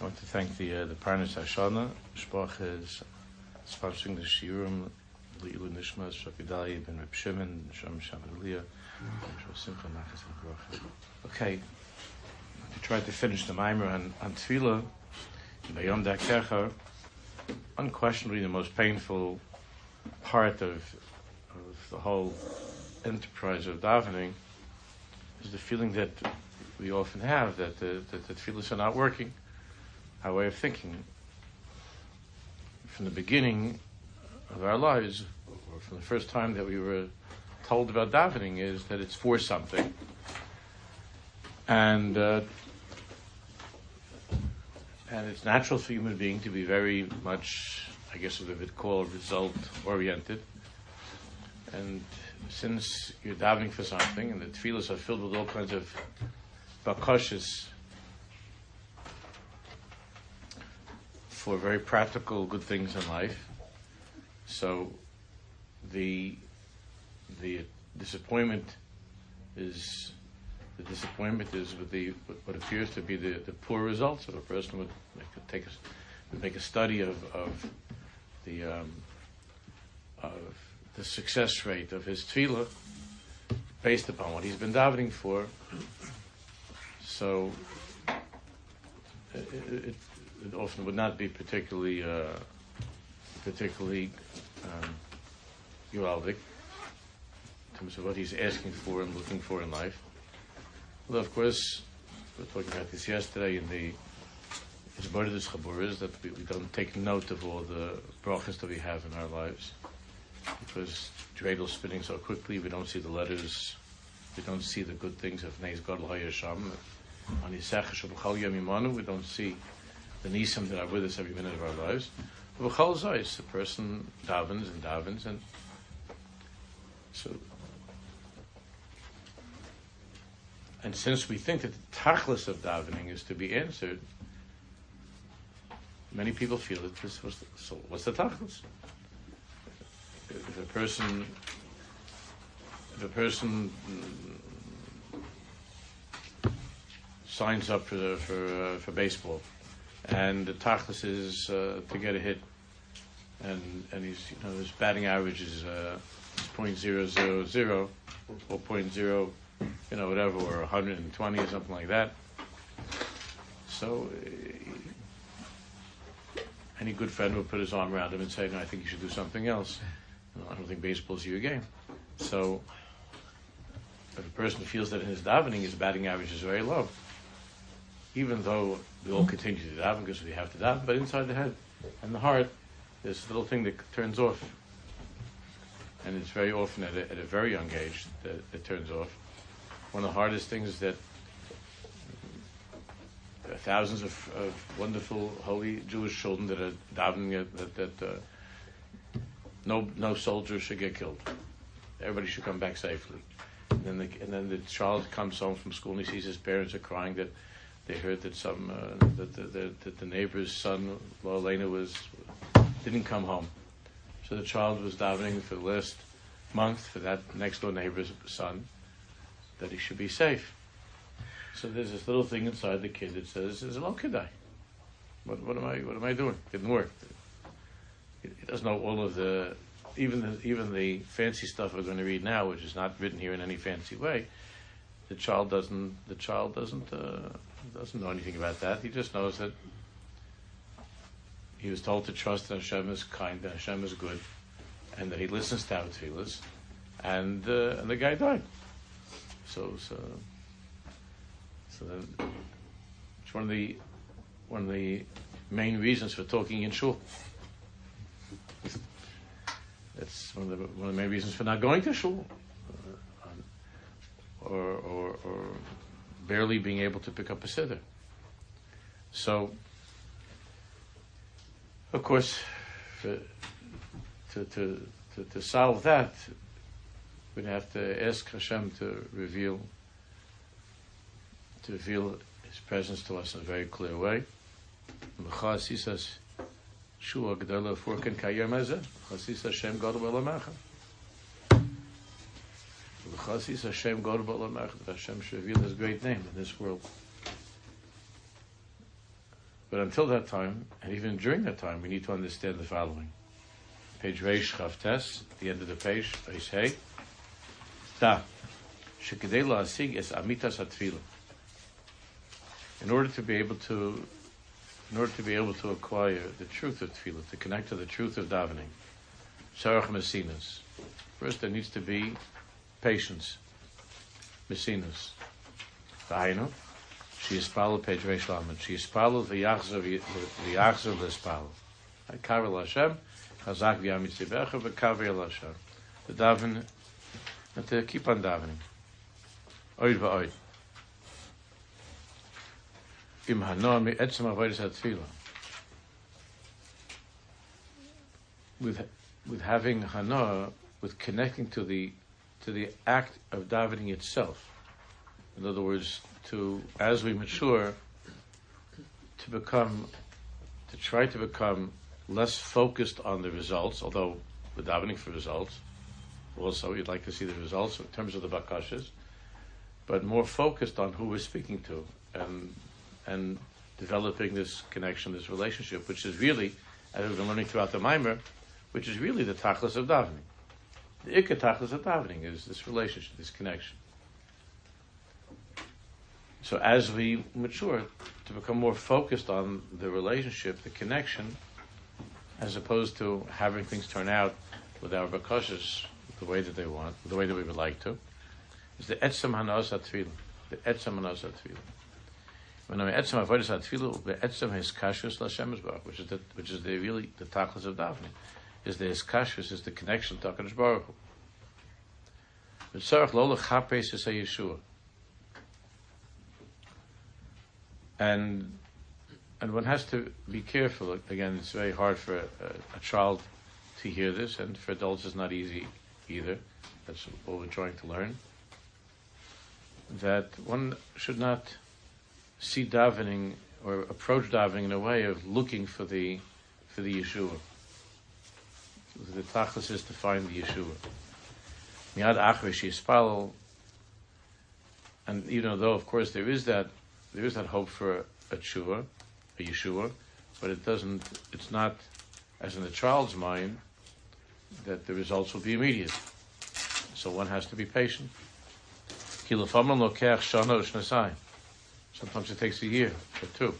I want to thank the uh, the Parnas Hashana. Shpach is sponsoring the Shiurim, Leilu Nishmas, Shakidali, Ben Reb Shimon, Shem Shamaliyah, Simcha Nachas Okay, I tried to finish the Maimer on, on Tefillah, B'Yam Darkecha, unquestionably the most painful part of, of the whole enterprise of davening is the feeling that we often have that the, that the tefillahs are not working our way of thinking from the beginning of our lives, or from the first time that we were told about davening, is that it's for something. And uh, and it's natural for human being to be very much, I guess, what we would call result oriented. And since you're davening for something, and the tefillahs are filled with all kinds of bakashas for very practical good things in life. So the the disappointment is the disappointment is with the what appears to be the, the poor results of a person would make, take a, make a study of, of the um, of the success rate of his tefillah based upon what he's been davening for. So it, it often would not be particularly uh, particularly um, in terms of what he's asking for and looking for in life. Well, of course, we were talking about this yesterday in the Hizbardis Chaburas that we, we, don't take note of all the brachas that we have in our lives because dreidel spinning so quickly, we don't see the letters, we don't see the good things of Neis Gadol HaYasham. Yom we don't see the nisim that are with us every minute of our lives. V'chol zois, the person davens and davens, and so. And since we think that the tachlis of davening is to be answered, many people feel that this was the, so. What's the tachlis? If a person, if a person signs up for for uh, for baseball and the tachlis is uh, to get a hit, and and he's you know his batting average is uh, point zero zero zero or point zero, you know whatever, or 120 or something like that. So. Uh, any good friend would put his arm around him and say, "No, I think you should do something else. You know, I don't think baseball's your game." So, if a person feels that in his davening his batting average is very low, even though we all continue to daven because we have to daven, but inside the head and the heart, there's a little thing that turns off. And it's very often at a, at a very young age that it turns off. One of the hardest things is that thousands of, of wonderful, holy Jewish children that are davening that, that uh, no, no soldier should get killed. Everybody should come back safely. And then, the, and then the child comes home from school and he sees his parents are crying that they heard that some uh, that, the, that, that the neighbor's son, Elena, was didn't come home. So the child was davening for the last month for that next door neighbor's son that he should be safe. So there's this little thing inside the kid that says, "Is well, could I? What, what am I? What am I doing? It didn't work." He doesn't know all of the even the, even the fancy stuff we're going to read now, which is not written here in any fancy way. The child doesn't. The child doesn't. Uh, doesn't know anything about that. He just knows that he was told to trust that Hashem is kind, that Hashem is good, and that he listens to our tefillahs, and uh, and the guy died. So so so then it's one of the one of the main reasons for talking in shul. That's one of the one of the main reasons for not going to shul, uh, or, or, or barely being able to pick up a siddur. So, of course, to, to, to, to, solve that, we'd have to ask Hashem to reveal to reveal His presence to us in a very clear way. He says, Shua Gdala Furkan Kayem Ezeh, Chasis Hashem God Belamacha. Chasis Hashem God Hashem should reveal His great name in this world. But until that time, and even during that time, we need to understand the following. Page Reish Chavtes, the end of the page, Reish Hey. Da. Shekidei la'asig es amitas hatfilah. In order to be able to, in order to be able to acquire the truth of tefillah, to connect to the truth of davening, sarach mesinas. First, there needs to be patience. Mesinas. V'hainu. She is palo page Reish. She is palo v'yachzer v'yachzer l'spalo. Kavel Hashem. Chazak v'yamitzibecha v'kavel Hashem. The daven, and to keep on davening. Oid va'oid. Im hanoah mi etzem avodas hatfilah. With with having hanoah, with connecting to the to the act of davening itself. In other words, to as we mature, to become, to try to become less focused on the results. Although we're davening for results, also you'd like to see the results in terms of the bakashas, but more focused on who we're speaking to and and developing this connection, this relationship, which is really, as we've been learning throughout the Mimer, which is really the tachlis of davening. The ikka tachlis of davening is this relationship, this connection. So as we mature, to become more focused on the relationship, the connection, as opposed to having things turn out with our bakashas the way that they want, the way that we would like to, is the etzem hanas. The etzem hanas. When I'm etzem avodas atfilah, the etzem his kashrus l'Hashem which is the which is the really the tachlis of davening, is the his kashrus is the connection to Hakadosh Baruch Hu. But tzarich lo lechapes is Yeshua. And and one has to be careful. Again, it's very hard for a, a, child to hear this, and for adults, it's not easy either. That's what we're trying to learn. That one should not see davening or approach davening in a way of looking for the for the Yeshua. The tachlis is to find the Yeshua. Miad achrish yispal, and even though, of course, there is that there is that hope for a tshuva, a Yeshua, but it doesn't. It's not as in the child's mind that the results will be immediate. So one has to be patient. Sometimes it takes a year or two,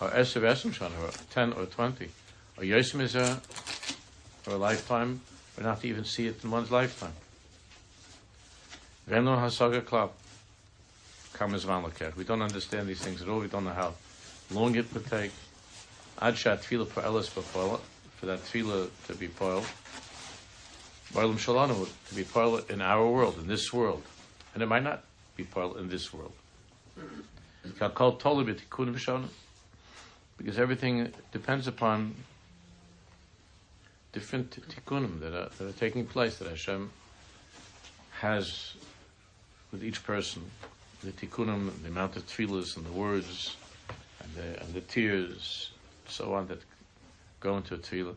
or esav esem shana, or ten or twenty, or yosim or a lifetime, or not to even see it in one's lifetime. Hasaga klap. We don't understand these things at all. We don't know how long it would take. Ad shat tefillah for elis for that tefillah to be poiled. Barlam Shalanu to be part in our world, in this world. And it might not be part in this world. Because everything depends upon different tikkunim that are, that are taking place that Hashem has with each person. The tikkunim, the amount of tefillahs and the words and the, and the tears, so on that go into a tefillah.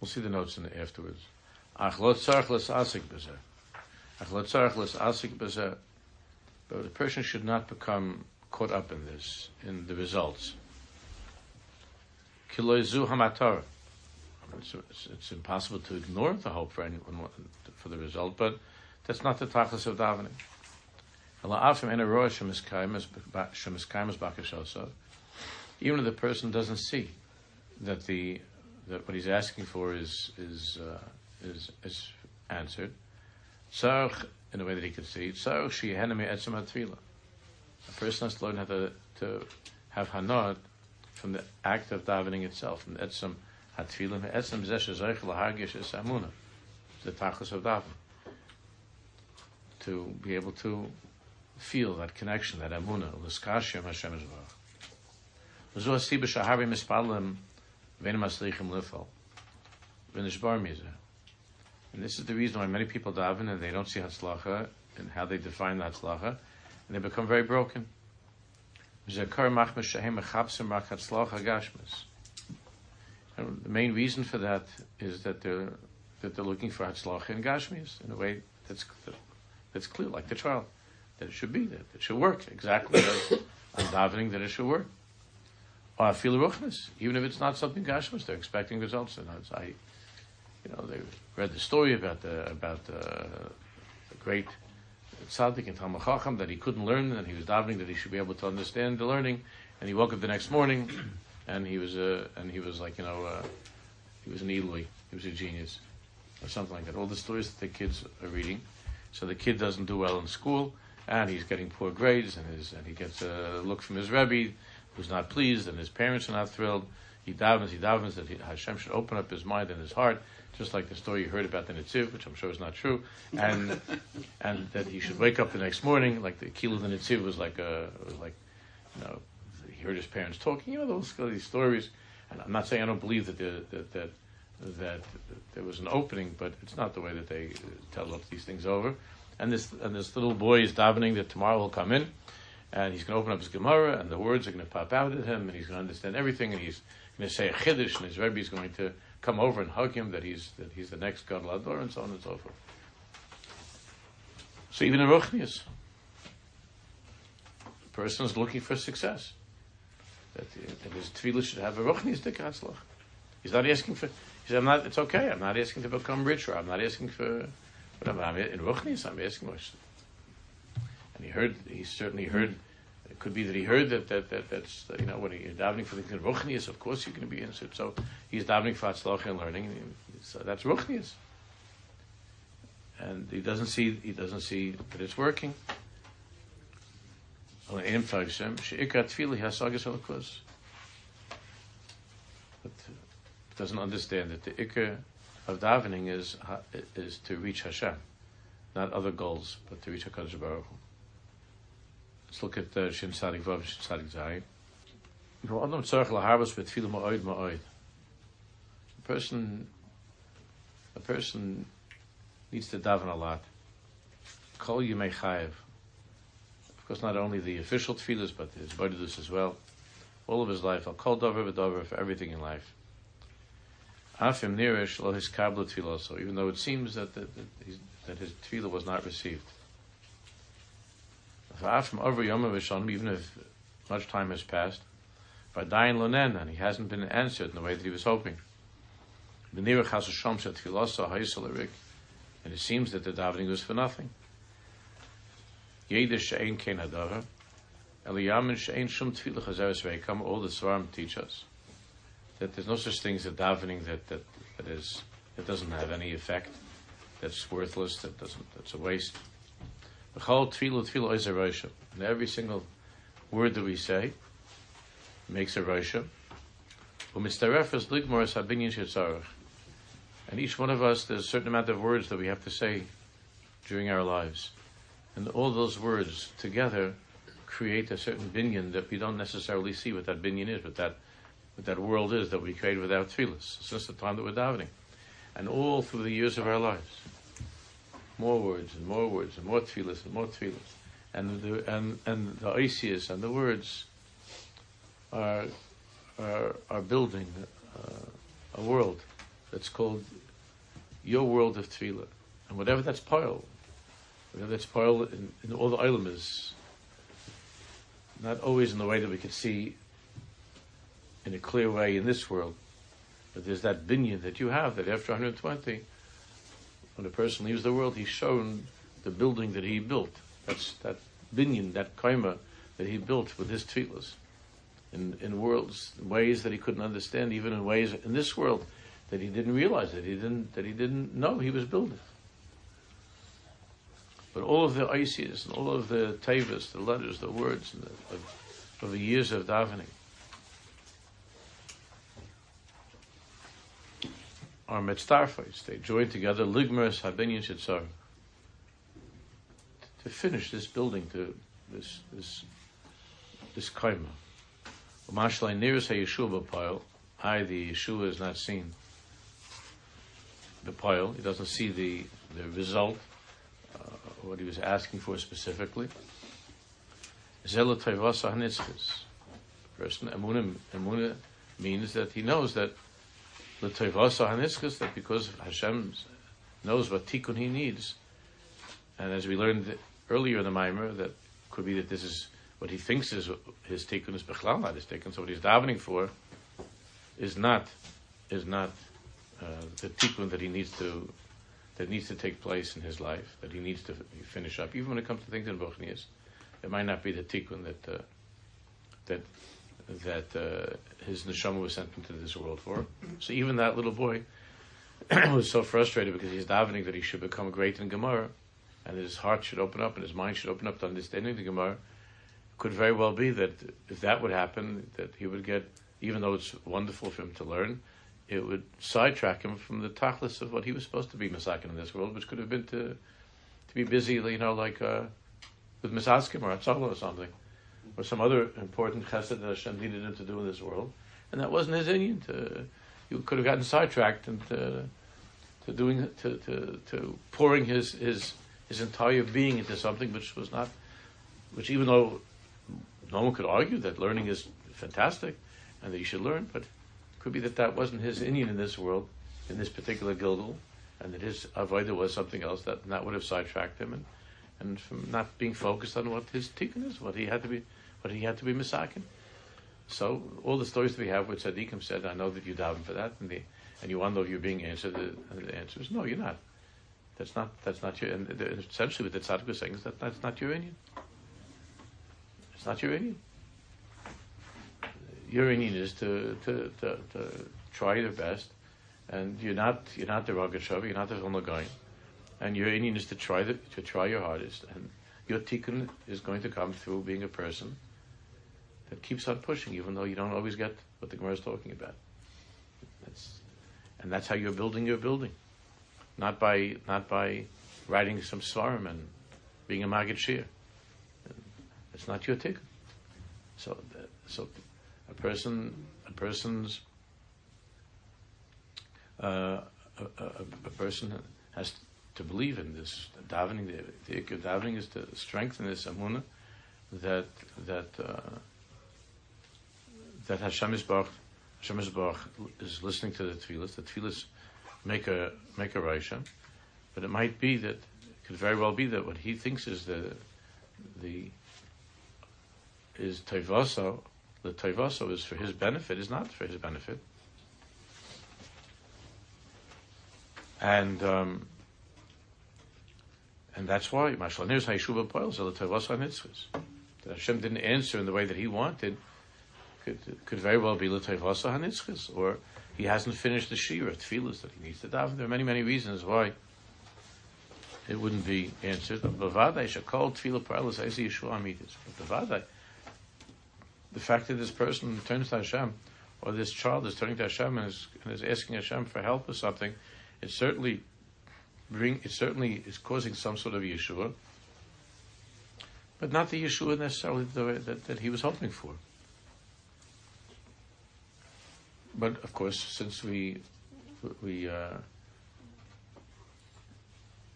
We'll see the notes in the afterwards. Asik asik. But the person should not become caught up in this, in the results. Kiloizu hamatar. It's, it's, impossible to ignore the hope for anyone for the result, but that's not the tachlis of davening. Even if the person doesn't see that the that what he's asking for is is uh, is is answered. In a way that he can see. A person has to learn how to to have hanad from the act of davening itself. From etzem hatfila, etzem zesh zeich lahagish es amuna. The tachlis of davening. To be able to feel that connection, that amuna, l'skashim Hashem is Zu hasiba shahavi mispalim and this is the reason why many people daven and they don't see Hatzlacha and how they define Hatzlacha, and they become very broken. The main reason for that is that they're that they're looking for Hatzlacha and Gashmis in a way that's that's clear, like the child, that it should be that it should work exactly as, on davening that it should work. Or feel ruchnis, even if it's not something gashmas, they're expecting results. And I, you know, they read the story about the about the, the great tzaddik and Talmud Chacham that he couldn't learn, and he was davening that he should be able to understand the learning. And he woke up the next morning, and he was uh, and he was like you know, uh, he was an Eloi, he was a genius, or something like that. All the stories that the kids are reading. So the kid doesn't do well in school, and he's getting poor grades, and his and he gets a look from his rebbe who's not pleased, and his parents are not thrilled. He davens, he davens that he, Hashem should open up his mind and his heart, just like the story you heard about the Nitziv, which I'm sure is not true, and and that he should wake up the next morning, like the Kilo the Nitziv was like a was like, you know, he heard his parents talking, you know, those these stories. And I'm not saying I don't believe that the, that that that there was an opening, but it's not the way that they tell up these things over. And this and this little boy is davening that tomorrow will come in, and he's going to open up his Gemara, and the words are going to pop out at him, and he's going to understand everything, and he's going to say a chiddush, and his rebbe is going to come over and hug him that he's that he's the next God Lador, and so on and so forth. So even in Ruchnius, the person is looking for success. That, that his tefillah should have a Ruchnius dekatzlach. He's not asking for. He said, "I'm not. It's okay. I'm not asking to become richer. I'm not asking for whatever. I'm in Ruchnius. I'm asking." And he heard. He certainly heard it could be that he heard that, that, that that's, that, you know, when he's davening for the Ruchnius, of course you're going to be answered. So he's davening for Atzlach and learning, and so that's Ruchnius. And he doesn't see, he doesn't see that it's working. But uh, doesn't understand that the ikr of davening is is to reach Hashem, not other goals, but to reach Hakadosh Baruch Hu. Let's look at uh, Shin Sadik Vav, Shin Sadik Zayin. Adam Tzarech Laharbas with Tfilah Ma'oid Ma'oid. A person, a person needs to daven a lot. Kol Yimei Chayev. Of course, not only the official tefillahs, but his bodhidus as well. All of his life, I'll call dover v'dover for everything in life. Afim nirish lo his kabla tefillah. So even though it seems that that, that, that his tefillah was not received, even if much time has passed, Vadayin Lonen, and he hasn't been answered in the way that he was hoping. And it seems that the davening was for nothing. Jeder she'ein kein hadara, Eliyamin she'ein shum tefillah chazeres all the Svarim teach us that there's no such thing as a davening that, that, that is, that doesn't have any effect, that's worthless, that doesn't, that's a waste. Chol tefillah tefillah is a rosha. And every single word that we say makes a shetzarech. And each one of us, there's a certain amount of words that we have to say during our lives. And all those words together create a certain binyan that we don't necessarily see what that binyan is, what that, what that world is that we create without tefillahs since the time that we're davening. And all through the years of our lives more words and more words and more tefillahs and more tefillahs. And the, and, and the Isis and the words are, are, are building uh, a world that's called your world of tefillah. And whatever that's pile, whatever that's pile in, in all the island is not always in the way that we can see in a clear way in this world, but there's that binyan that you have that after 120, when a person leaves the world, he's shown the building that he built. That's that binyan, that kaima that he built with his tefillahs. In, in worlds, ways that he couldn't understand, even in ways in this world that he didn't realize that he didn't that he didn't know he was building. But all of the ices and all of the tavas, the letters, the words, the, of, of the years of davening, are mitzdarfos. They join together ligmeres habinyan shitzar to finish this building, to this this this kaima. Umashlai nearest Yeshua pile. I the Yeshua is not seen. The pile, he doesn't see the the result, uh, what he was asking for specifically. Zela hanitzchis. Person emuna emuna means that he knows that the Tevasa Haniskas, that because Hashem knows what tikkun he needs, and as we learned earlier in the Maimer, that could be that this is what he thinks is his tikkun is bechlal not his tikkun. So what he's davening for is not is not uh, the tikkun that he needs to that needs to take place in his life that he needs to finish up. Even when it comes to things in Bochnias, it might not be the tikkun that uh, that that uh, his neshama was sent into this world for. So even that little boy was so frustrated because he's davening that he should become great in Gemara, and his heart should open up and his mind should open up to understanding the Gemara. Could very well be that if that would happen, that he would get, even though it's wonderful for him to learn, it would sidetrack him from the tachlis of what he was supposed to be masakin in this world, which could have been to to be busy, you know, like uh, with misaskim or atzala or something or some other important chesed that Hashem needed him to do in this world, and that wasn't his inyan. To you could have gotten sidetracked and to, doing to, to, to pouring his, his his entire being into something which was not, which even though no one could argue that learning is fantastic and that you should learn, but it could be that that wasn't his inyan in this world, in this particular gilgul, and that his avodah was something else that that would have sidetracked him and and from not being focused on what his tikkun is, what he had to be but he had to be misakin. So all the stories that we have with tzaddikim said, I know that you daven for that, and, the, and you wonder if you're being answered. The, the answer is no, you're not. That's not. That's not your. And essentially, what the tzaddik was saying is that that's not your inyan. It's not your inyan. Your inyan is to to, to, to try your best, and you're not you're not the Rogachover, you're not the Vilnagoyin, and your inyan is to try the, to try your hardest, and your tikkun is going to come through being a person that keeps on pushing, even though you don't always get what the Gemara is talking about. That's, and that's how you're building your building, not by not by writing some svarim and being a magid shir. It's not your tikkun. So, so a person, a person's, uh, a, a, a, person has to believe in this davening. The, the davening is to strengthen this amuna that that. Uh, that Hashem Yisbarach, Hashem Yisbarach is listening to the tefillahs. The tefillahs make a make a reisha, but it might be that it could very well be that what he thinks is the the is tevaso, the tevaso is for his benefit, is not for his benefit, and. Um, and that's why Mashlanir Hayeshuva Poils That Hashem didn't answer in the way that he wanted, could, could very well be l'toivasa hanitzchis, or he hasn't finished the shir of tefillas that he needs to daven. There are many, many reasons why it wouldn't be answered. Bavadai shakol tefillah yeshua. But the fact that this person turns to Hashem, or this child is turning to Hashem and is, and is asking Hashem for help or something, it certainly bring it certainly is causing some sort of Yeshua, but not the Yeshua necessarily that, that he was hoping for. But of course, since we we uh,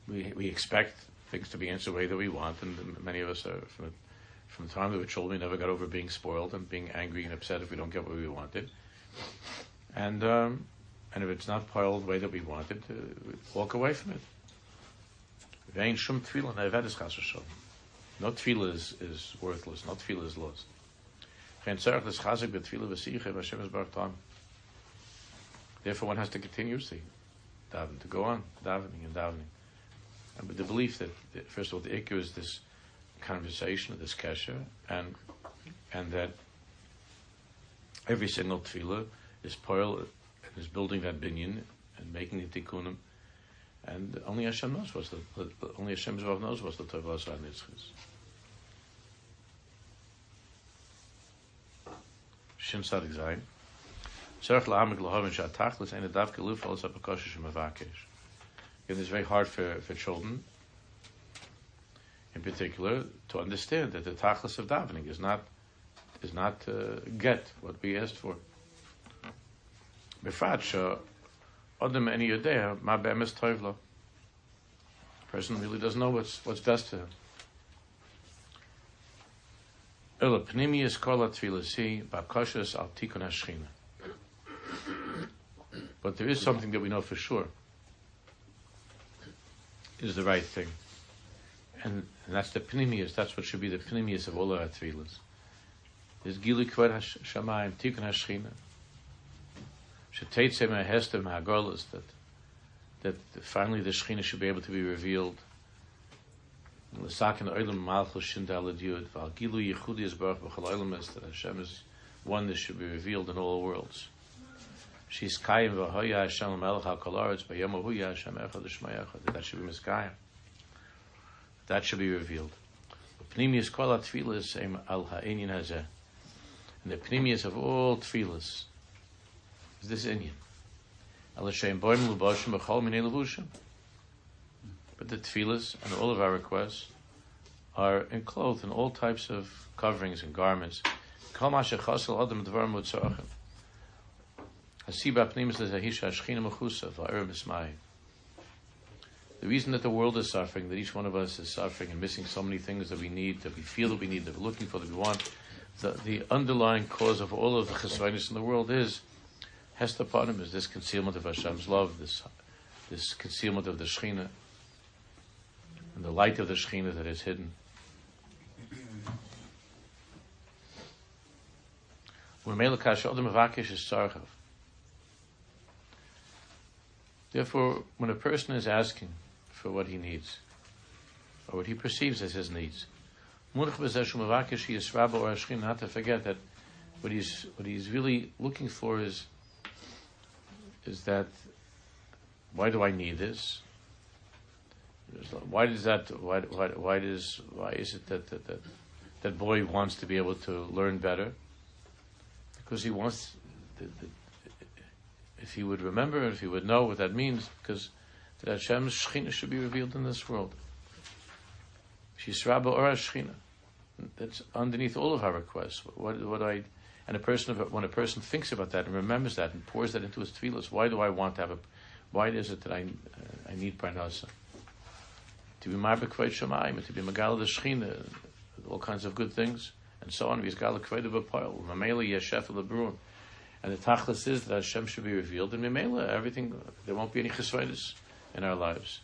we we expect things to be answered the way that we want, and many of us are from from the time we were children, we never got over being spoiled and being angry and upset if we don't get what we wanted, and um, and if it's not piled the way that we wanted, to walk away from it. No tefillah is, is worthless. No tefillah is lost. Therefore, one has to continuously daven, to go on davening and davening. And with the belief that, first of all, the ikku is this conversation, this kesha, and and that every single tefillah is poil and is building that binyan and making the tikkunim. And only Hashem knows what's the only Hashem's knows what's the tovas nitzchis. Shin Sadik Zayin. Again, it's very hard for, for children, in particular, to understand that the tachlis of davening is not is not uh, get what we asked for. Adam any yodea ma be'emes toivlo. Person really doesn't know what's what's best for him. Ela kol al tikun. But there is something that we know for sure is the right thing. and, and that's the pnimius. That's what should be the pnimius of all our tefillas. Is gili kvod hashamayim tikun hashchina. Sheteitze mehestem hagolus that that finally the Shechina should be able to be revealed. L'sakin oilam malchus shindal adiyud val gilu yichudi is baruch b'chal oilam is that Hashem is one that should be revealed in all worlds. She's kayim v'hoya Hashem melech ha'kol aretz b'yom huya Hashem echad l'shmayachad. That should be miskayim. That should be revealed. Pnimius kol ha-tfilas em al ha'inyan hazeh. And the pnimius of all tfilas is this inyan. But the tefillas and all of our requests are enclosed in all types of coverings and garments. The reason that the world is suffering, that each one of us is suffering and missing so many things that we need, that we feel that we need, that we're looking for, that we want, the, the underlying cause of all of the chesroinus in the world is Hester Panim is this concealment of Hashem's love, this this concealment of the Shechina, and the light of the Shechina that is hidden. Therefore, when a person is asking for what he needs, or what he perceives as his needs, not to forget that what he's what he's really looking for is is that why do I need this? Why does that? Why why why does why is it that that that, that boy wants to be able to learn better? Because he wants. The, the, if he would remember, if he would know what that means, because that Hashem's Shechina should be revealed in this world. Shisraba or Shechina. That's underneath all of our requests. What what I and a person, when a person thinks about that and remembers that and pours that into his tefillas, why do I want to have a, why is it that I, I need parnasa? To be marbek kveit shamayim, to be megala the shechina, all kinds of good things, and so on. V'yizgala kveit of a poil, mamela yeshef lebrun. And the tachlis is that Hashem should be revealed, in mamela, everything, there won't be any chesvedis in our lives.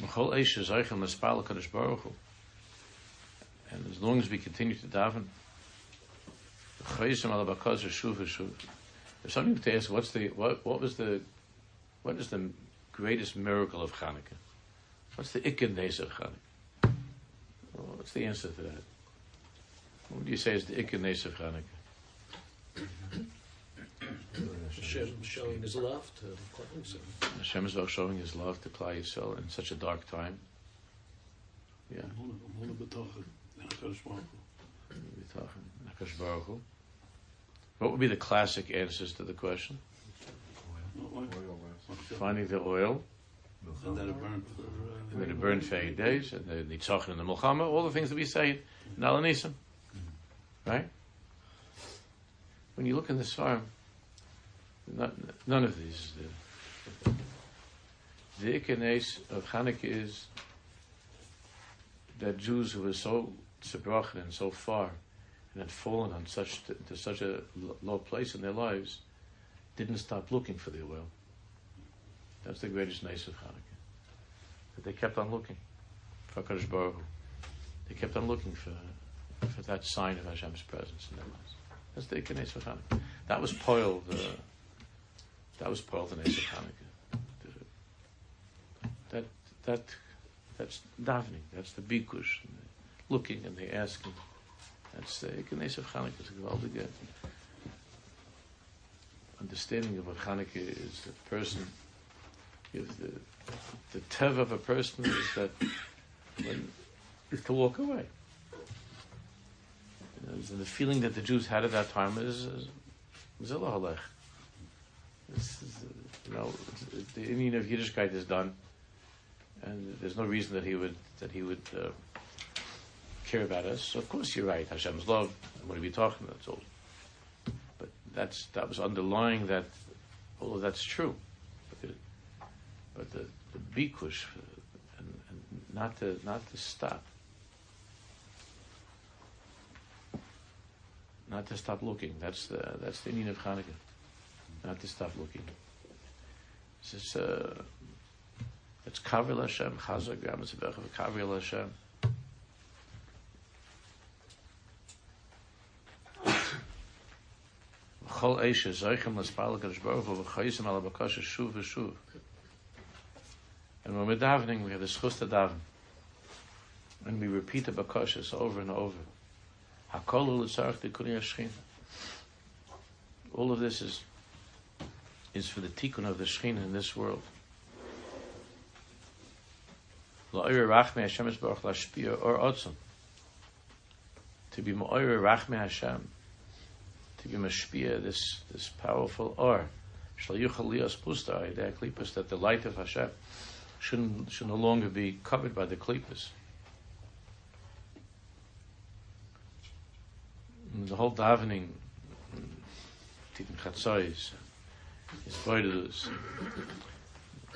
And as long as we continue to daven, there's something to ask. What's the what? What was the what is the greatest miracle of Hanukkah? What's the ikkenes of Hanukkah? What's the answer to that? What do you say is the ikkenes of Hanukkah? Hashem showing his love to Klal Yisrael. Hashem is showing his love to Klal Yisrael in such a dark time. Yeah. What would be the classic answers to the question? Finding the oil. And then it burned for, uh, and then it burned for eight days, and the Nitzach and the Mulchama, all the things that we say in Al Hanisim. Right? When you look in the Svarim, none of these is. The ikenes of Hanukkah is that Jews who were so zerbrochen and so far and had fallen on such to, such a low place in their lives, didn't stop looking for the oil. That's the greatest nice of Hanukkah. That they kept on looking for. They kept on looking for for that sign of Hashem's presence in their lives. That's the Ikenes of Hanukkah. That was Poil the that was Poil the Nes Hanukkah. That that that's davening. That's the bikush, the looking and the asking. That's the Ikenes of Hanukkah. It's a gewaldige understanding of what Hanukkah is. The person, if the the tev of a person is that when is to walk away. The feeling that the Jews had at that time is zillah halech. You know, the inyan of Yiddishkeit is done, and there's no reason that he would that he would uh, care about us. Of course, you're right. Hashem's love. What are we talking? That's all. But that's that was underlying that. Of that's true, but the, but the the bikush and, and not to not to stop. Not to stop looking. That's the that's the meaning of Hanukkah. Not to stop looking. This is uh, It's Kavril Hashem, Chazak Yamatzabech of Kavril Hashem. Chol Eisha Zoichem Laspal Kadosh Baruch Hu V'chayim Ala Bakasha Shuv V'Shuv. And when we're davening, we have the schus to daven. And we repeat the bakashas over and over. All of this is is for the tikkun of the Shechina in this world. To be ma'ir rachme Hashem, to be mashpia, this this powerful or, that the light of Hashem shouldn't should no longer be covered by the klipas. The whole davening, tikkun chatzos, is voidus.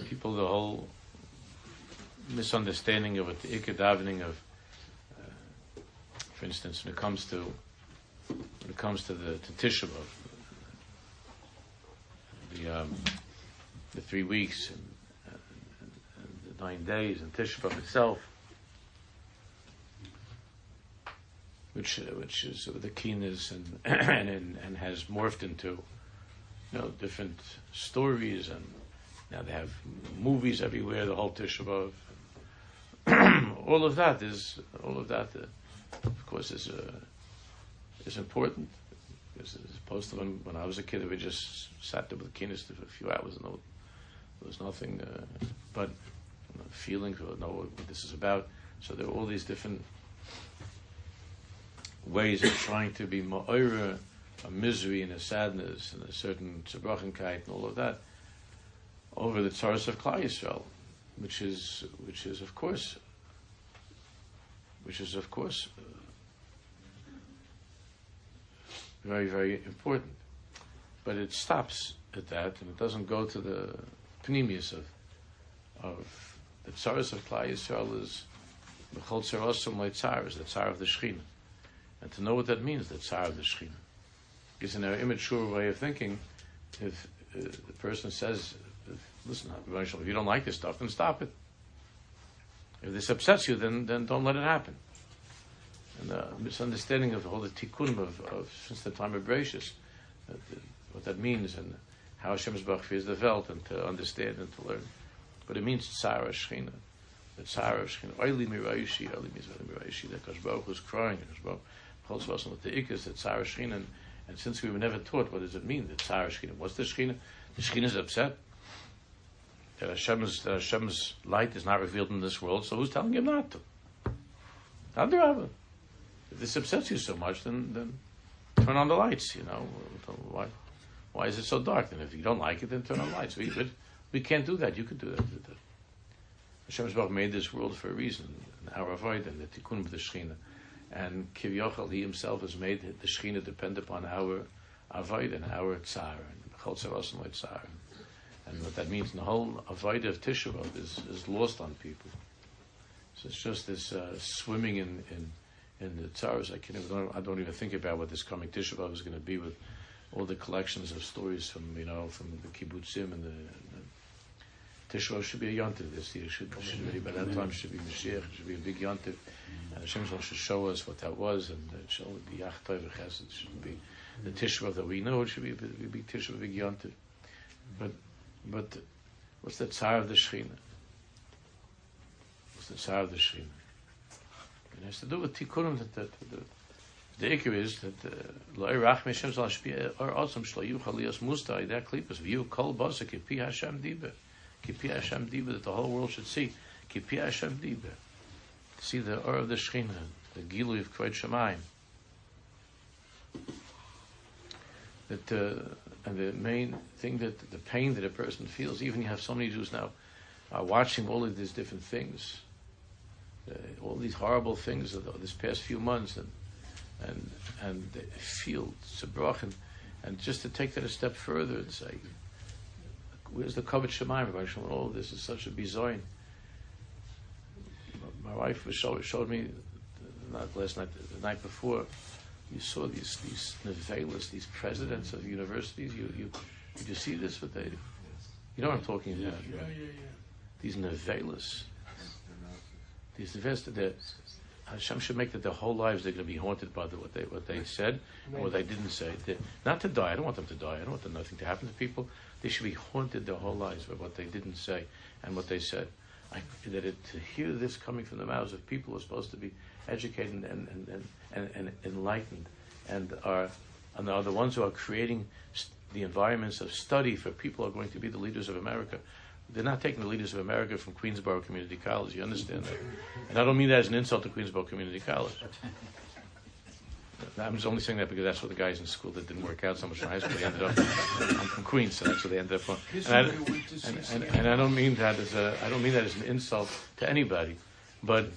People, the whole misunderstanding of what the ikka davening of, uh, for instance, when it comes to when it comes to the to Tisha B'av, the um, the three weeks and, and, and the nine days and Tisha B'av itself, which uh, which is the keenness and and and, and has morphed into you know different stories and now they have movies everywhere. The whole Tisha B'av all of that is all of that, uh, of course, is uh, is important. Because as opposed to when, when I was a kid, we just sat there with the kinis for a few hours. and there was nothing uh, but you know, feeling or know what this is about. So there are all these different ways of trying to be ma'ira, a misery and a sadness and a certain tzebrachenkite and all of that over the tzaras of Klal Yisrael, which is which is of course which is of course very very important. But it stops at that, and it doesn't go to the pneumius of of the tzaras of Klal Yisrael is the chol tzarosim leitzar is the tsar of the Shechina, and to know what that means, the tsar of the Shechina. Because in our immature way of thinking, if uh, the person says, "Listen, if you don't like this stuff, then stop it." If this upsets you, then then don't let it happen. And the misunderstanding of all the tikkun of, of since the time of uh, what that means and how Hashem's Baruch is developed, and to understand and to learn. But it means Tzara Shechina. The Tzara Shechina. Oili Mirayishi, Oili Mirayishi, that Kosh Baruch was crying, Kosh Holds us with the Ikas, the Tzara Shechina. And, and since we were never taught, what does it mean, the Tzara Shechina? What's the Shechina? The Shechina is upset that Hashem's, that Hashem's light is not revealed in this world, so who's telling him not to? Adrabah. If this upsets you so much, then, then turn on the lights, you know. Why, why is it so dark? And if you don't like it, then turn on the lights. We, but we can't do that. You can do that. Hashem made this world for a reason, our avoid and the tikkun of the Shechina. And Kivyochel, he himself has made the Shechina depend upon our avoid and our tsar. And and what that means, the whole avoid of Tisha B'Av is, is lost on people. So it's just this uh, swimming in, in, in the tzaras. I can I don't even think about what this coming Tisha B'Av is going to be with all the collections of stories from you know from the kibbutzim and the, the Tisha B'Av should be a yontiv this year. Should, should be by that time should be Mashiach. Should be a big yontiv. Hashem should show us what that was, and it should only be Yachtov Chesed. It should be the Tisha B'Av that we know. It should be a big, B'Av, big. But but what's the tsar of the Shechina? What's the tsar of the Shechina? It has to do with tikkunim that, that, that the ikir is that uh, loy rach meshem zal shpia or also shlo yu chalias musta ida klipas view kol basa kipi Hashem dibe kipi Hashem dibe that the whole world should see kipi Hashem dibe see the or of the Shechina the gilui of Kvod Shemayim that uh, and the main thing that the pain that a person feels, even you have so many Jews now are watching all of these different things, uh, all these horrible things of this past few months, and and and they feel zerbrochen, and just to take that a step further and say, where's the Kavod Shemaim? Oh, this is such a bizarre. My wife showed, showed me not last night, the night before you saw these these nevelas, these presidents of universities. You you did you see this? What they, you know what I'm talking about? Yeah, yeah, yeah. these nevelas, these nevelas, that Hashem should make that their whole lives they're going to be haunted by the, what they what they said and what they didn't say. They, not to die. I don't want them to die. I don't want them, nothing to happen to people. They should be haunted their whole lives by what they didn't say and what they said. I, that it, to hear this coming from the mouths of people who are supposed to be educated and, and, and, and, and enlightened and are, and are the ones who are creating st- the environments of study for people who are going to be the leaders of America. They're not taking the leaders of America from Queensborough Community College. You understand that? And I don't mean that as an insult to Queensborough Community College. I'm just only saying that because that's what the guys in school that didn't work out so much in high school. They ended up. I'm from Queens, so that's what they ended up on. And I, is where we went to and, and, and I don't mean that as a I don't mean that as an insult to anybody, but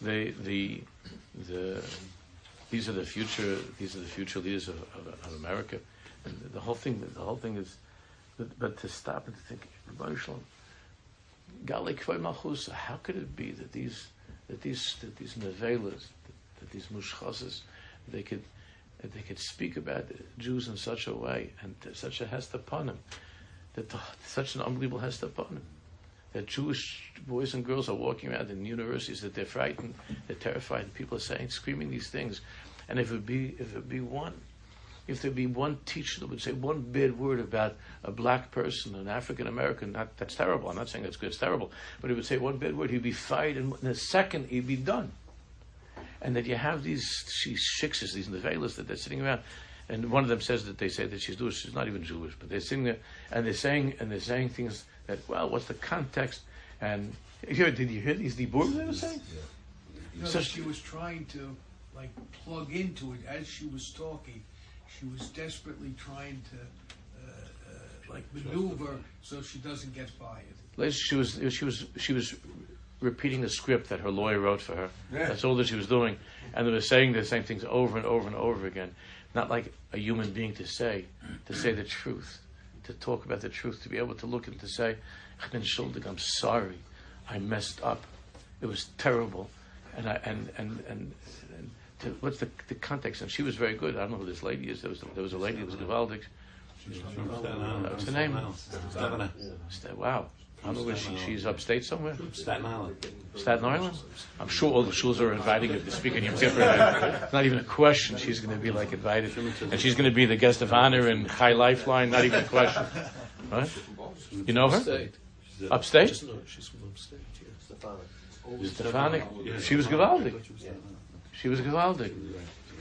the the the these are the future these are the future leaders of, of, of America, and the whole thing the whole thing is, but, but to stop and to think, emotional, Galei Kvei Malchus, how could it be that these that these that these nevelas that, that these mushchasas they could they could speak about Jews in such a way and such a hest upon them, that the, such an unbelievable hest upon them, that Jewish boys and girls are walking around in universities that they're frightened, they're terrified, and people are saying, screaming these things, and if it be if it be one, if there be one teacher that would say one bad word about a black person, an African American, that's terrible. I'm not saying that's good, it's terrible, but he would say one bad word, he'd be fired, and in a second he'd be done and that you have these these shiksas, these nevelas that they're sitting around, and one of them says that they say that she's Jewish. She's not even Jewish, but they're sitting there and they're saying and they're saying things that well, what's the context? And you hear, did you hear these diburim they were saying? No, So- she was trying to like plug into it as she was talking. She was desperately trying to uh, uh, like maneuver so she doesn't get fired. Liz, She was she was she was repeating the script that her lawyer wrote for her. That's all that she was doing, and they were saying the same things over and over and over again. Not like a human being to say, to say the truth, to talk about the truth, to be able to look and to say, "I've been schuldig. I'm sorry. I messed up. It was terrible." And I and and and. and to, what's the, the context? And she was very good. I don't know who this lady is. There was, there was a lady who was Gavaldic. She's from Staten Island. What's her name? Sta- Wow. I don't know where she, she's upstate somewhere. Staten Island. Staten Island? I'm sure all the schools are inviting her to speak in Yom Kippur. It's not even a question. She's going to be like invited. And she's going to be the guest of honor in High Lifeline. Not even a question. Right? You know her? Upstate. Upstate? She's from upstate. Yeah. Stefanik. She was Gavaldic. She was Gavaldic.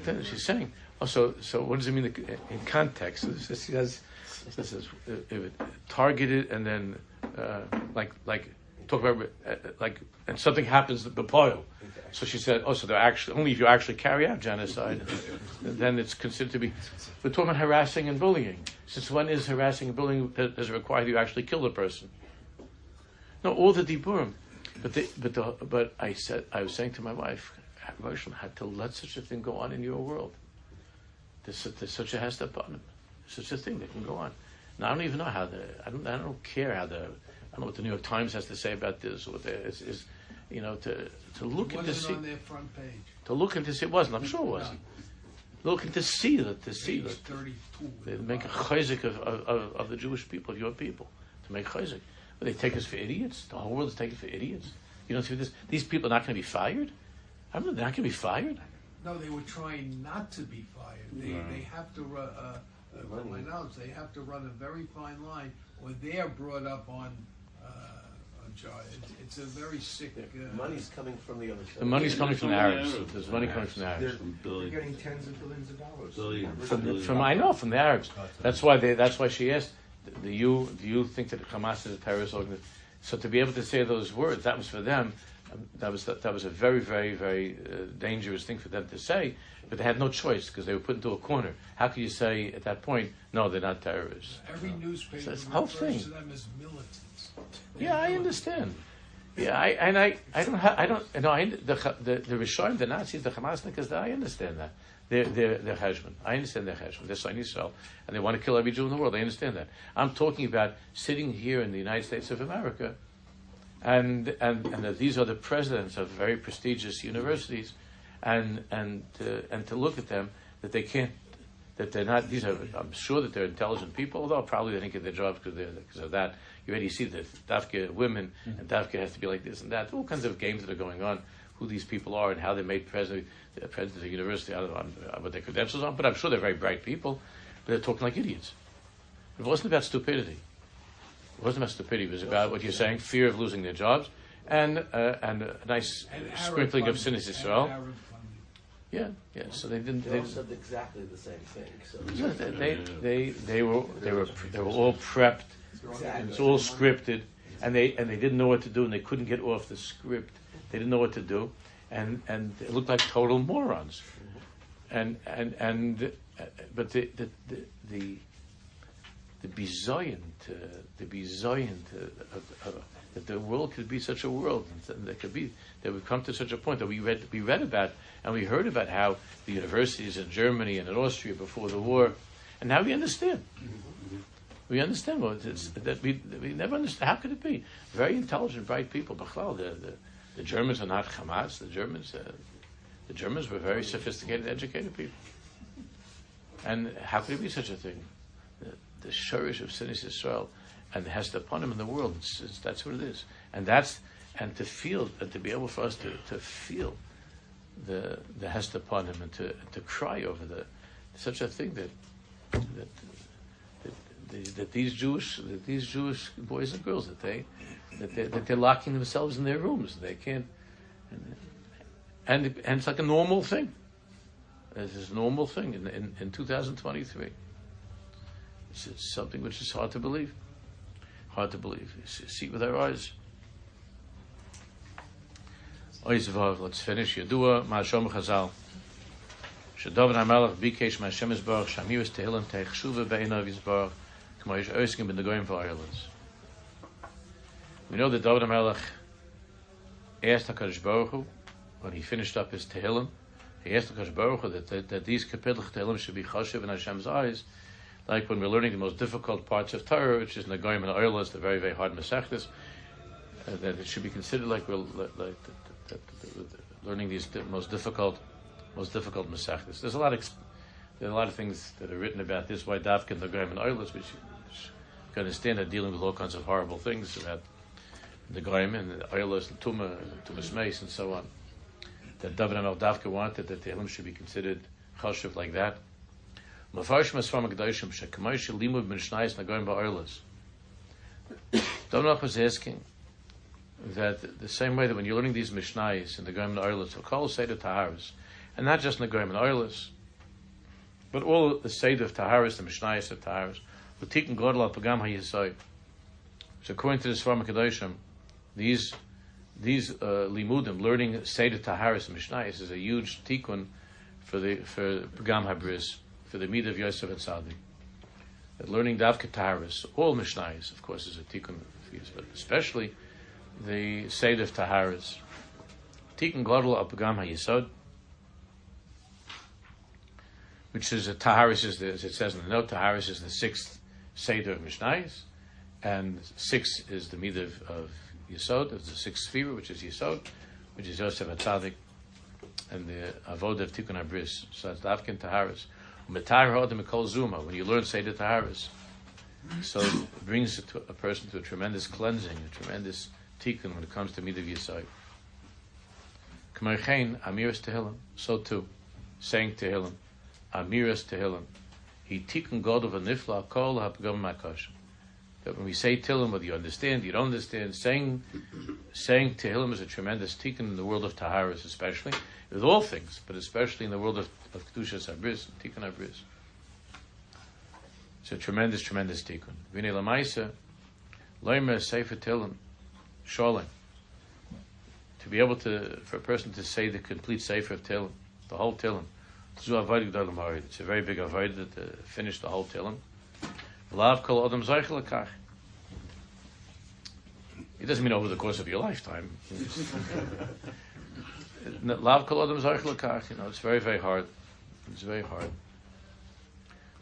Then She's saying. Oh, so, so what does it mean in context? This is, has, this is uh, uh, targeted and then uh, like like talk about uh, like and something happens at Bepoil. So she said, oh, so they're actually only if you actually carry out genocide, then it's considered to be. We're talking about harassing and bullying. Since when is harassing and bullying does it require you actually kill the person? No, all the diburim. But the, but the, but I said I was saying to my wife, Moshe had to let such a thing go on in your world. There's, there's such a him. Such a thing that can go on. Now I don't even know how the I don't I don't care how the I don't know what the New York Times has to say about this or what the, is, is you know to to look It and to wasn't see on their front page. to look and to see it wasn't I'm sure it wasn't look and to see that to see Page that thirty-two. they make a chayzik of, of, of, of the Jewish people, of your people, to make chayzik. But they take us for idiots. The whole world is taken for idiots. You don't see this. These people are not going to be fired. I don't. They're not going to be fired. No, they were trying not to be fired. They, they have to, uh, from my knowledge, they have to run a very fine line, or they're brought up on, uh, on charge. It's, it's a very sick, uh. Money's coming from the other side. The money's coming from the Arabs. Arabs. There's money coming from the Arabs. From They're Billy. getting tens of billions of dollars. Billion. From, Billion. from I know from the Arabs. That's why they. That's why she asked. Do you do you think that Hamas is a terrorist organization? So to be able to say those words, that was for them. um, That was that, was a very very very uh, dangerous thing for them to say. But they had no choice because they were put into a corner. How could you say at that point, no, they're not terrorists? Every newspaper So it's the whole refers thing. to them as militants. Yeah, I understand. Yeah, I, and I, I don't have, I don't, no, I, the, the, the Rishonim, the Nazis, the Hamasnikas, I understand that. They're, they're, they're Hezbollah. I understand they're Hezbollah. They're Sunni Israel. And they want to kill every Jew in the world. I understand that. I'm talking about sitting here in the United States of America and, and, and that these are the presidents of very prestigious universities and, and, uh, and to look at them, that they can't, that they're not. These are. I'm sure that they're intelligent people, although probably they didn't get their jobs because because of that. You already see that Dafka women and Dafka has to be like this and that. All kinds of games that are going on. Who these people are and how they made president, uh, president of the university. I don't know uh, what their credentials are, but I'm sure they're very bright people. But they're talking like idiots. It wasn't about stupidity. It wasn't about stupidity. It was about what you're saying: fear of losing their jobs, and uh, and a nice And Arab sprinkling of funding, sinis and Israel. Arab funding. Yeah, yeah. So they didn't. They They, all said exactly the same thing, so. they, they, they, they were they were they were all prepped. Exactly. It's all scripted, and they and they didn't know what to do, and they couldn't get off the script. They didn't know what to do, and and it looked like total morons. And and and, uh, but the the the the, the bizoyant, uh, the bizoyant uh, uh, that the world could be such a world, and that could be that we've come to such a point that we read we read about and we heard about how the universities in Germany and in Austria before the war, and now we understand. We understand what it's, that we, we never understand. How could it be? Very intelligent, bright people. The, the, the Germans are not Hamas. The Germans, uh, the Germans were very sophisticated, educated people. And how could it be such a thing? The, the shurish of Sinis Israel and has the him in the world. It's, it's, that's what it is. And that's and to feel and to be able for us to, to feel the the Hester upon him and to to cry over the such a thing that that that, that these Jewish that these Jewish boys and girls that they that they that they're locking themselves in their rooms. They can't and and, and it's like a normal thing. It's just a normal thing in in, in 2023. It's, it's something which is hard to believe. Hard to believe. See- it with our eyes. Ois vav, let's finish. Yadua, Ma'ashom Chazal. שדוד המלך ביקש מהשם יזברך שהמירוס תהילים תחשובה בעיניו יזברך כמו יש עוסקים בנגויים ואיילנס. We know that David HaMelech asked HaKadosh Baruch Hu, when he finished up his Tehillim, he asked HaKadosh Baruch Hu that, that, that these Kapitel Tehillim should be chashiv in Hashem's eyes, like when we're learning the most difficult parts of Torah, which is Nagoyim and Oilers, the very, very hard Masechtas, uh, that it should be considered like we're like, that, that, that, that learning these most difficult, most difficult Masechtas. There's a lot of there are a lot of things that are written about this. Why Davka and Nagoyim and Oilers, which you can understand, are dealing with all kinds of horrible things about the Goyim and Oilers and Tuma, Tumas Mace, and so on. That David and Davka wanted that the Tehillim should be considered chashiv like that. Mafarshim Esfam HaKadoshim, Shekamay Shalimud Ben Shnayis Nagoyim Ba'oilers. David was asking that the same way that when you're learning these Mishnayos in the Goyim and Oilers, so call Seder Taharis, and not just the Goyim and but all the Seder of Taharis, the Mishnayos of Taharis, Utikin Godel Al Pagam HaYisod. So according to the Sfam HaKadoshim, these these uh, limudim, learning Seder Taharis and Mishnayos, is a huge tikkun for the for Pagam HaBris, for the Mid of Yosef and Tzadi. That learning Davka Taharis, all Mishnayos, of course, is a tikkun but especially the Seder of Taharis. Tikkun Godel Al Pagam HaYisod, which is a Taharis is the, as it says in the note, Taharis is the sixth Seder of Mishnayos, and six is the Mid of, of Yisod, of the sixth Sphira, which is Yisod, which is Yosef HaTzadik, and the Avodah of Tikkun Abris. So that's Davkin Taharis. When you learn Seder Taharis, so it brings to a person to a tremendous cleansing, a tremendous tikkun when it comes to Midav Yisai. K'merchein, Amiras Tehillim, so too, saying Tehillim, Amiras Tehillim, he tikkun God of a nifla, kol ha'pagam makash. That when we say Tehillim, whether you understand, you don't understand, saying, saying Tehillim is a tremendous tikkun in the world of Taharis especially, with all things, but especially in the world of, of Kedushas Abris, Tikkun Abris. It's a tremendous, tremendous tikkun. V'nei lamaisa, loimer sefer Tehillim, Sholem. To be able to, for a person to say the complete Sefer of Tehillim, the whole Tehillim. It's a very big avoid to uh, finish the whole Tehillim. It doesn't mean over the course of your lifetime. Lav kol adam. You know, it's very, very hard. It's very hard.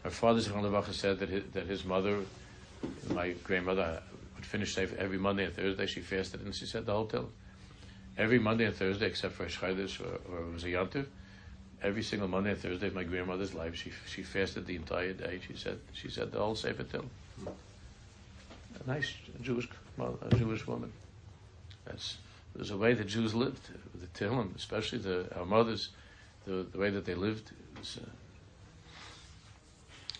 My father Zichron said that his, that his mother, my grandmother, would finish every Monday and Thursday. She fasted and she said the whole Tehillim. Every Monday and Thursday, except for Shchaydish or, or it was a Yantiv, every single Monday and Thursday of my grandmother's life, she she fasted the entire day. She said she said the whole Sefer Tehillim. A nice Jewish mo- a Jewish woman. That's there's a way that Jews lived the Tehillim, especially the our mothers, the the way that they lived. Was, uh,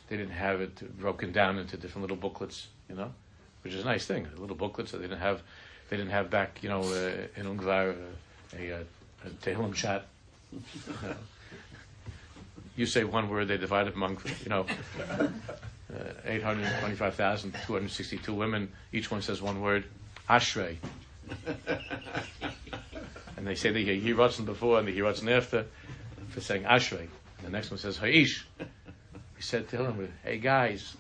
they didn't have it broken down into different little booklets, you know, which is a nice thing. Little booklets that they didn't have. They didn't have back, you know, uh, in Ungvar uh, a, a, a Tehillim chat. You, know. You say one word, they divide it among, you know, uh, 825,262 women. Each one says one word, Ashrei. and they say they hear Yiratzin before and the Yiratzin after for saying Ashrei. And the next one says Ha'ish. We said to him, hey guys,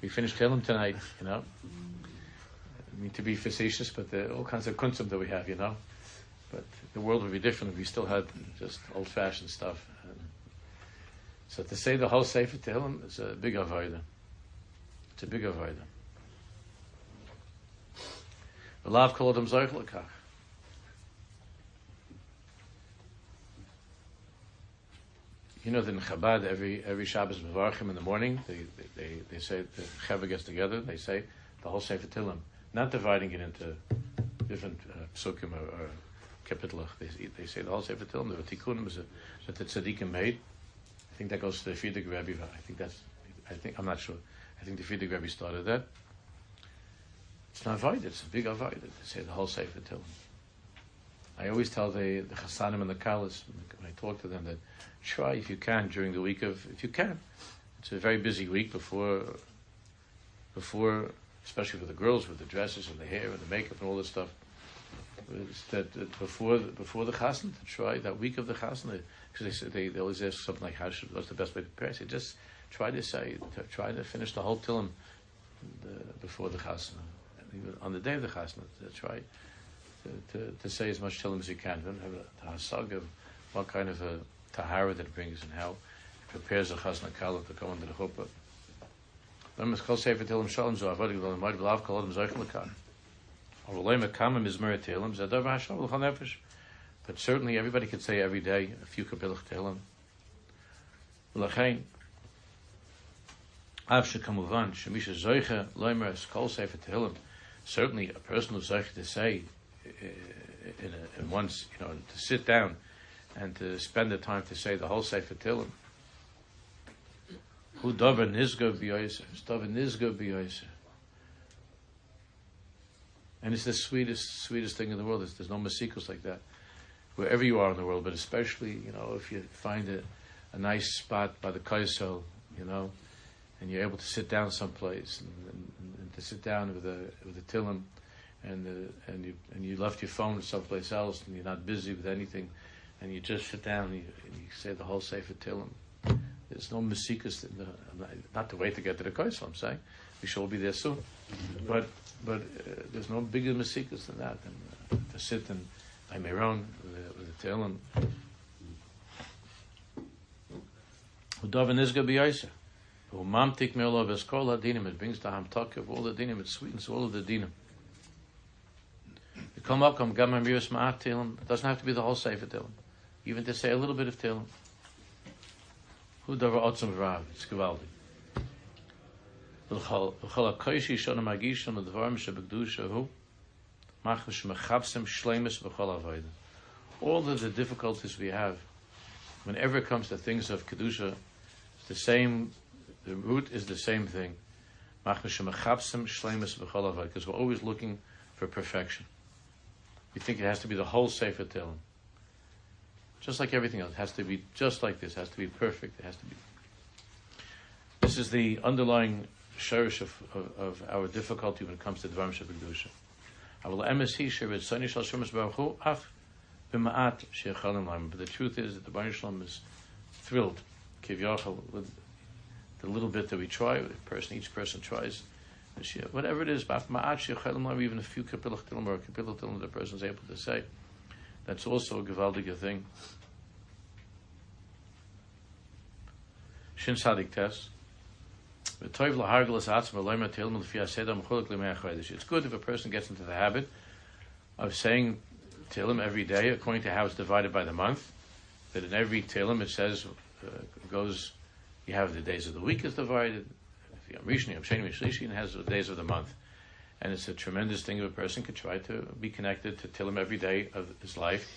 we finished Tehillim tonight, you know. I mean to be facetious, but there all kinds of kunzim that we have, you know. But the world would be different if we still had just old fashioned stuff. So to say the whole Sefer Tehillim is a big avodah. It's a big avodah. V'lav kol adam zoich l'kach. You know that in Chabad, every every Shabbos Mevarchim in the morning, they, they, they say, the Chabad gets together, they say the whole Sefer Tehillim, not dividing it into different uh, psukim or, or. They, they say the whole Sefer Tehillim, the Tikkunim that the tzaddikim made. I think that goes to the Frierdiker Rebbe. I think that's, I think, I'm not sure. I think the Frierdiker Rebbe started that. It's not avoided, it's a big avoided. They say the whole Sefer Tehillim. I always tell the, the Chassanim and the Kalas, when I talk to them, that try if you can during the week of, if you can. It's a very busy week before, before, especially for the girls with the dresses and the hair and the makeup and all this stuff. That, that before the, before the chasna to try that week of the chasna because they, they they always ask something like how should what's the best way to prepare? I say just try to say try to finish the whole tillim the, before the chasna even on the day of the chasna to try to, to, to say as much tillim as you can. Don't have a hasag of what kind of a tahara that brings and how it prepares the chasna kala to go into the chuppah. Zoich l'kan. Avolay mekama mizmer tehillim zadav hashav l'chal nefesh. But certainly everybody could say every day a few kapilach tehillim. L'chein, av shekamuvan shemisha zoicha loimer es kol sefer tehillim. Certainly a person who's zoicha to say uh, in, a, in once, you know, to sit down and to spend the time to say the whole sefer tehillim. Who davar nizgo b'yoyser, davar nizgo b'yoyser. And it's the sweetest, sweetest thing in the world. There's, no masikus like that. Wherever you are in the world, but especially, you know, if you find a, a nice spot by the kaisel, you know, and you're able to sit down someplace and, and, and to sit down with a with a tillim, and uh, and you and you left your phone someplace else and you're not busy with anything, and you just sit down and you, and you say the whole sefer tillim. There's no masikas, the- not to wait to get to the kaisel. I'm saying we shall be there soon, but but uh, there's no bigger masikas than that than uh, to sit and I may run with the tail and who dove in this gabi yaisa who mam tik me olav es kol adinim it brings the ham talk of all the dinim. It sweetens all of the dinim. The come up come gam am yus ma'at tail it doesn't have to be the whole sefer tail even to say a little bit of tail who dove otzum vrav it's gewaldi ul khol khol a kayshi shon magish shon dvarim shabgdush hu. All of the difficulties we have, whenever it comes to things of Kedusha, it's the same, the root is the same thing. Because we're always looking for perfection. We think it has to be the whole Sefer Tehillim. Just like everything else, it has to be just like this, it has to be perfect, it has to be. This is the underlying shirish of, of, of our difficulty when it comes to Dvarim Shebekdusha. But the truth is that the Baruch Shalom is thrilled with the little bit that we try, person, each person tries, whatever it is, even a few kapilach tilm or kapilach tilm the person is able to say, that's also a gewaldige thing. Shin Sadik test. It's good if a person gets into the habit of saying Tehillim every day according to how it's divided by the month. that in every Tehillim it says, uh, goes, you have the days of the week is divided, Yom Rishon, Yom Sheni, Shlishi, and has the days of the month. And it's a tremendous thing if a person could try to be connected to Tillim every day of his life,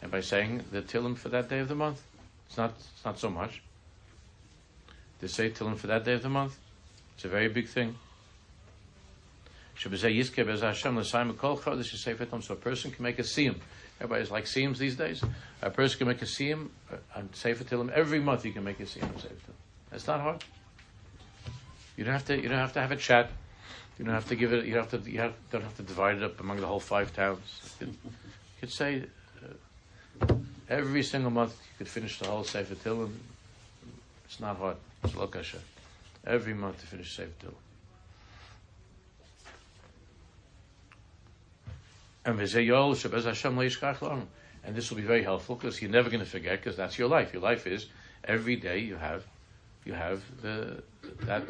and by saying the Tillim for that day of the month. It's not, it's not so much. To say Tillim for that day of the month, it's a very big thing. So a person can make a siyum. Everybody's like siyums these days. A person can make a siyum uh, on Sefer Tillim every month. You can make a siyum on Sefer Tillim. That's not hard. You don't have to. You don't have to have a chat. You don't have to give it. You don't have to. You have, don't have to divide it up among the whole five towns. You could, say uh, every single month you could finish the whole Sefer Tillim. It's not hard. It's lokasha. Every month to finish Sefer Tillim. And. And this will be very helpful because you're never going to forget because that's your life. Your life is every day you have, you have the that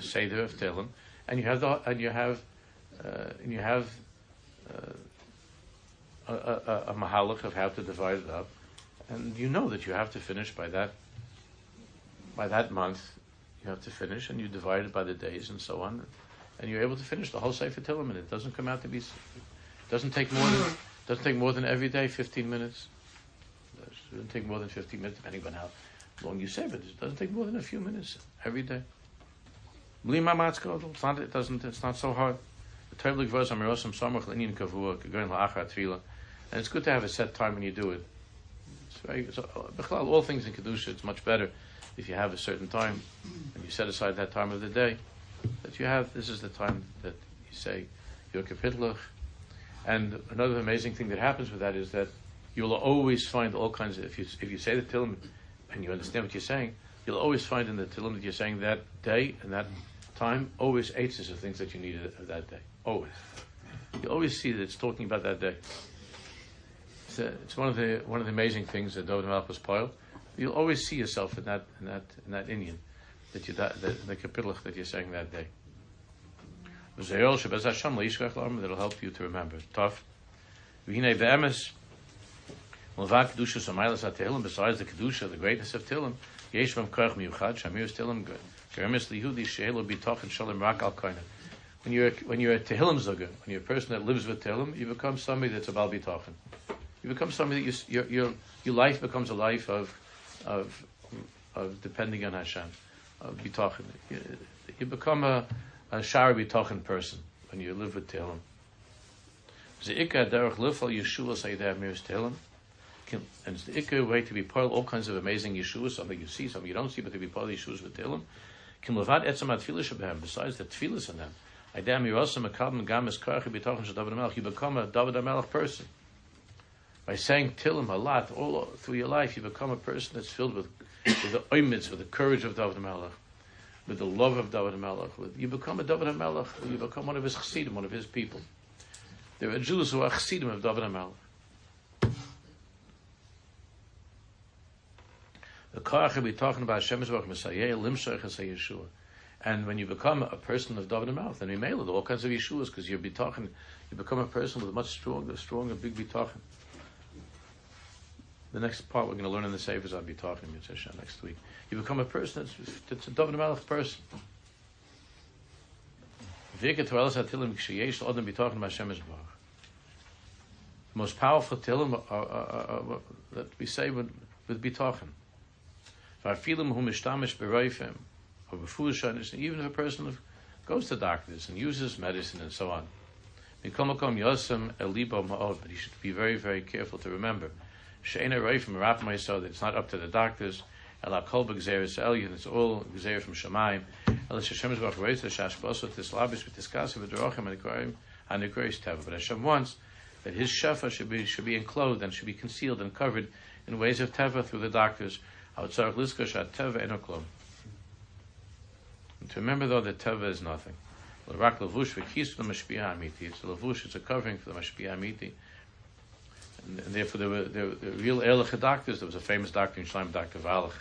seder of Tehillim, and you have the and you have, uh, and you have uh, a, a, a of how to divide it up, and you know that you have to finish by that. By that month, you have to finish, and you divide it by the days and so on, and you're able to finish the whole sefer Tehillim, and it doesn't come out to be. Doesn't take more than mm. doesn't take more than every day fifteen minutes. It doesn't take more than fifteen minutes, depending on how long you say, but it doesn't take more than a few minutes every day. Bli mamatz gadol. It's not. It doesn't. It's not so hard. The Torah verse Amirosam Samach Linyan Kavua Going La'achar Tefillah, and it's good to have a set time when you do it. It's very. So, uh, all things in kedusha, it's much better if you have a certain time and you set aside that time of the day that you have. This is the time that you say your kapitlach. And another amazing thing that happens with that is that you'll always find all kinds of, if you, if you say the Tillim and you understand what you're saying, you'll always find in the Tillim that you're saying that day and that time, always eights of things that you needed of that day. Always. You always see that it's talking about that day. It's, a, it's one of the one of the amazing things that David Malchus Poil. You'll always see yourself in that in that in that Indian that you that the, kapitulach that you're saying that day. That'll help you to remember. Tough. Besides the kedusha, the greatness of tehillim, yesh vam koach miyuchad, shamir is tehillim, geremis lihudi she'elo bitochen shalom rak al koina. When you're, when you're a tehillim zuga, when you're a person that lives with tehillim, you become somebody that's a bal bitochen. You become somebody that you, your, your, your life becomes a life of, of, of depending on Hashem, of bitochen. You, you become a, a shari bitochen person when you live with Tehillim. The ikka derech lifal Yeshua say that mirs Tehillim. And it's the ikka way to be part of all kinds of amazing Yeshua, something you see, something you don't see, but to be part of Yeshua's with Tehillim. Kim levad tefillah shebehem, besides the tefillahs in them. Adam Yerosam Akabim Gamis Karchi B'Tochen Shel David HaMelech. You become a David HaMelech person. By saying Tillim a lot, all through your life, you become a person that's filled with, with the oimitz, with the courage of David HaMelech with the love of David Melech, with, you become a David Melech, you become one of his chassidim, one of his people. There are Jews who are chassidim of David Melech. The Korach we're talking about Hashem Yisrael Messiah, Limshach Yeshua. And when you become a person of David Melech, then you mail it all kinds of Yeshuas because you're bitachon, you become a person with a much stronger, stronger, big bitachon. The next part we're going to learn in the Sefer on bitachon, Hashem, next week. You become a person that's, that's a David Melech person. The most powerful are, are, are, are, that we say with, with bitachon. Even if a person goes to doctors and uses medicine and so on, but he should be very, very careful to remember. That it's not up to the doctors. Ela kol b'gzeres elyon, it's all gzeres from Shemaim. Ela Hashem is b'ach reis l'shash b'osot tislabish and v'drochim ha'nikroim ha'nikrois teva. But Hashem wants that his shafa should be, should be enclosed and should be concealed and covered in ways of teva through the doctors. Ha'otzarach liskosh ha'teva enoklom. And to remember though that teva is nothing. It's a levush, it's a covering for the mashpia ha'amiti. And, therefore there were, there were, there were real Ehrliche doctors. There was a famous doctor in Shlaim, Dr. Wallach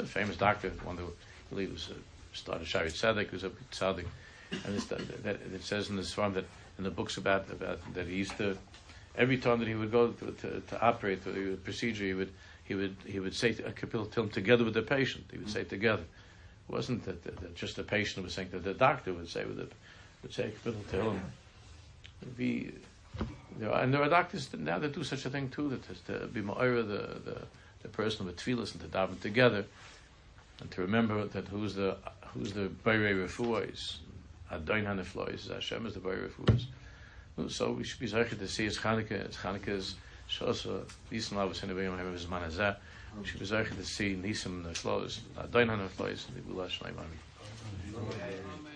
a famous doctor, one who believe was uh, started Shaarei Tzedek, who's a tzaddik, and it's, that, that, it says in this farm that in the books about about that he used to every time that he would go to, to, to operate the procedure, he would he would he would say a Kapil Tilm together with the patient. He would say together. It wasn't that, that, that just the patient was saying that the doctor would say with the would say Kapil Tilm. Be there are, and there are doctors that now that do such a thing too. That to be ma'ira the, the the person with tefillas and to daven together, and to remember that who's the who's the Beirei Refuos, Adon Haneflois, Hashem is the Beirei Refuos. So we should be zeichet to see as Chanukah, as Chanukah's Shosa, uh, Nisim Lavas in the Beim Haim Zman Hazeh. We should be zeichet to see Nisim Neflois, Adon Haneflois, and the Amen. Amen.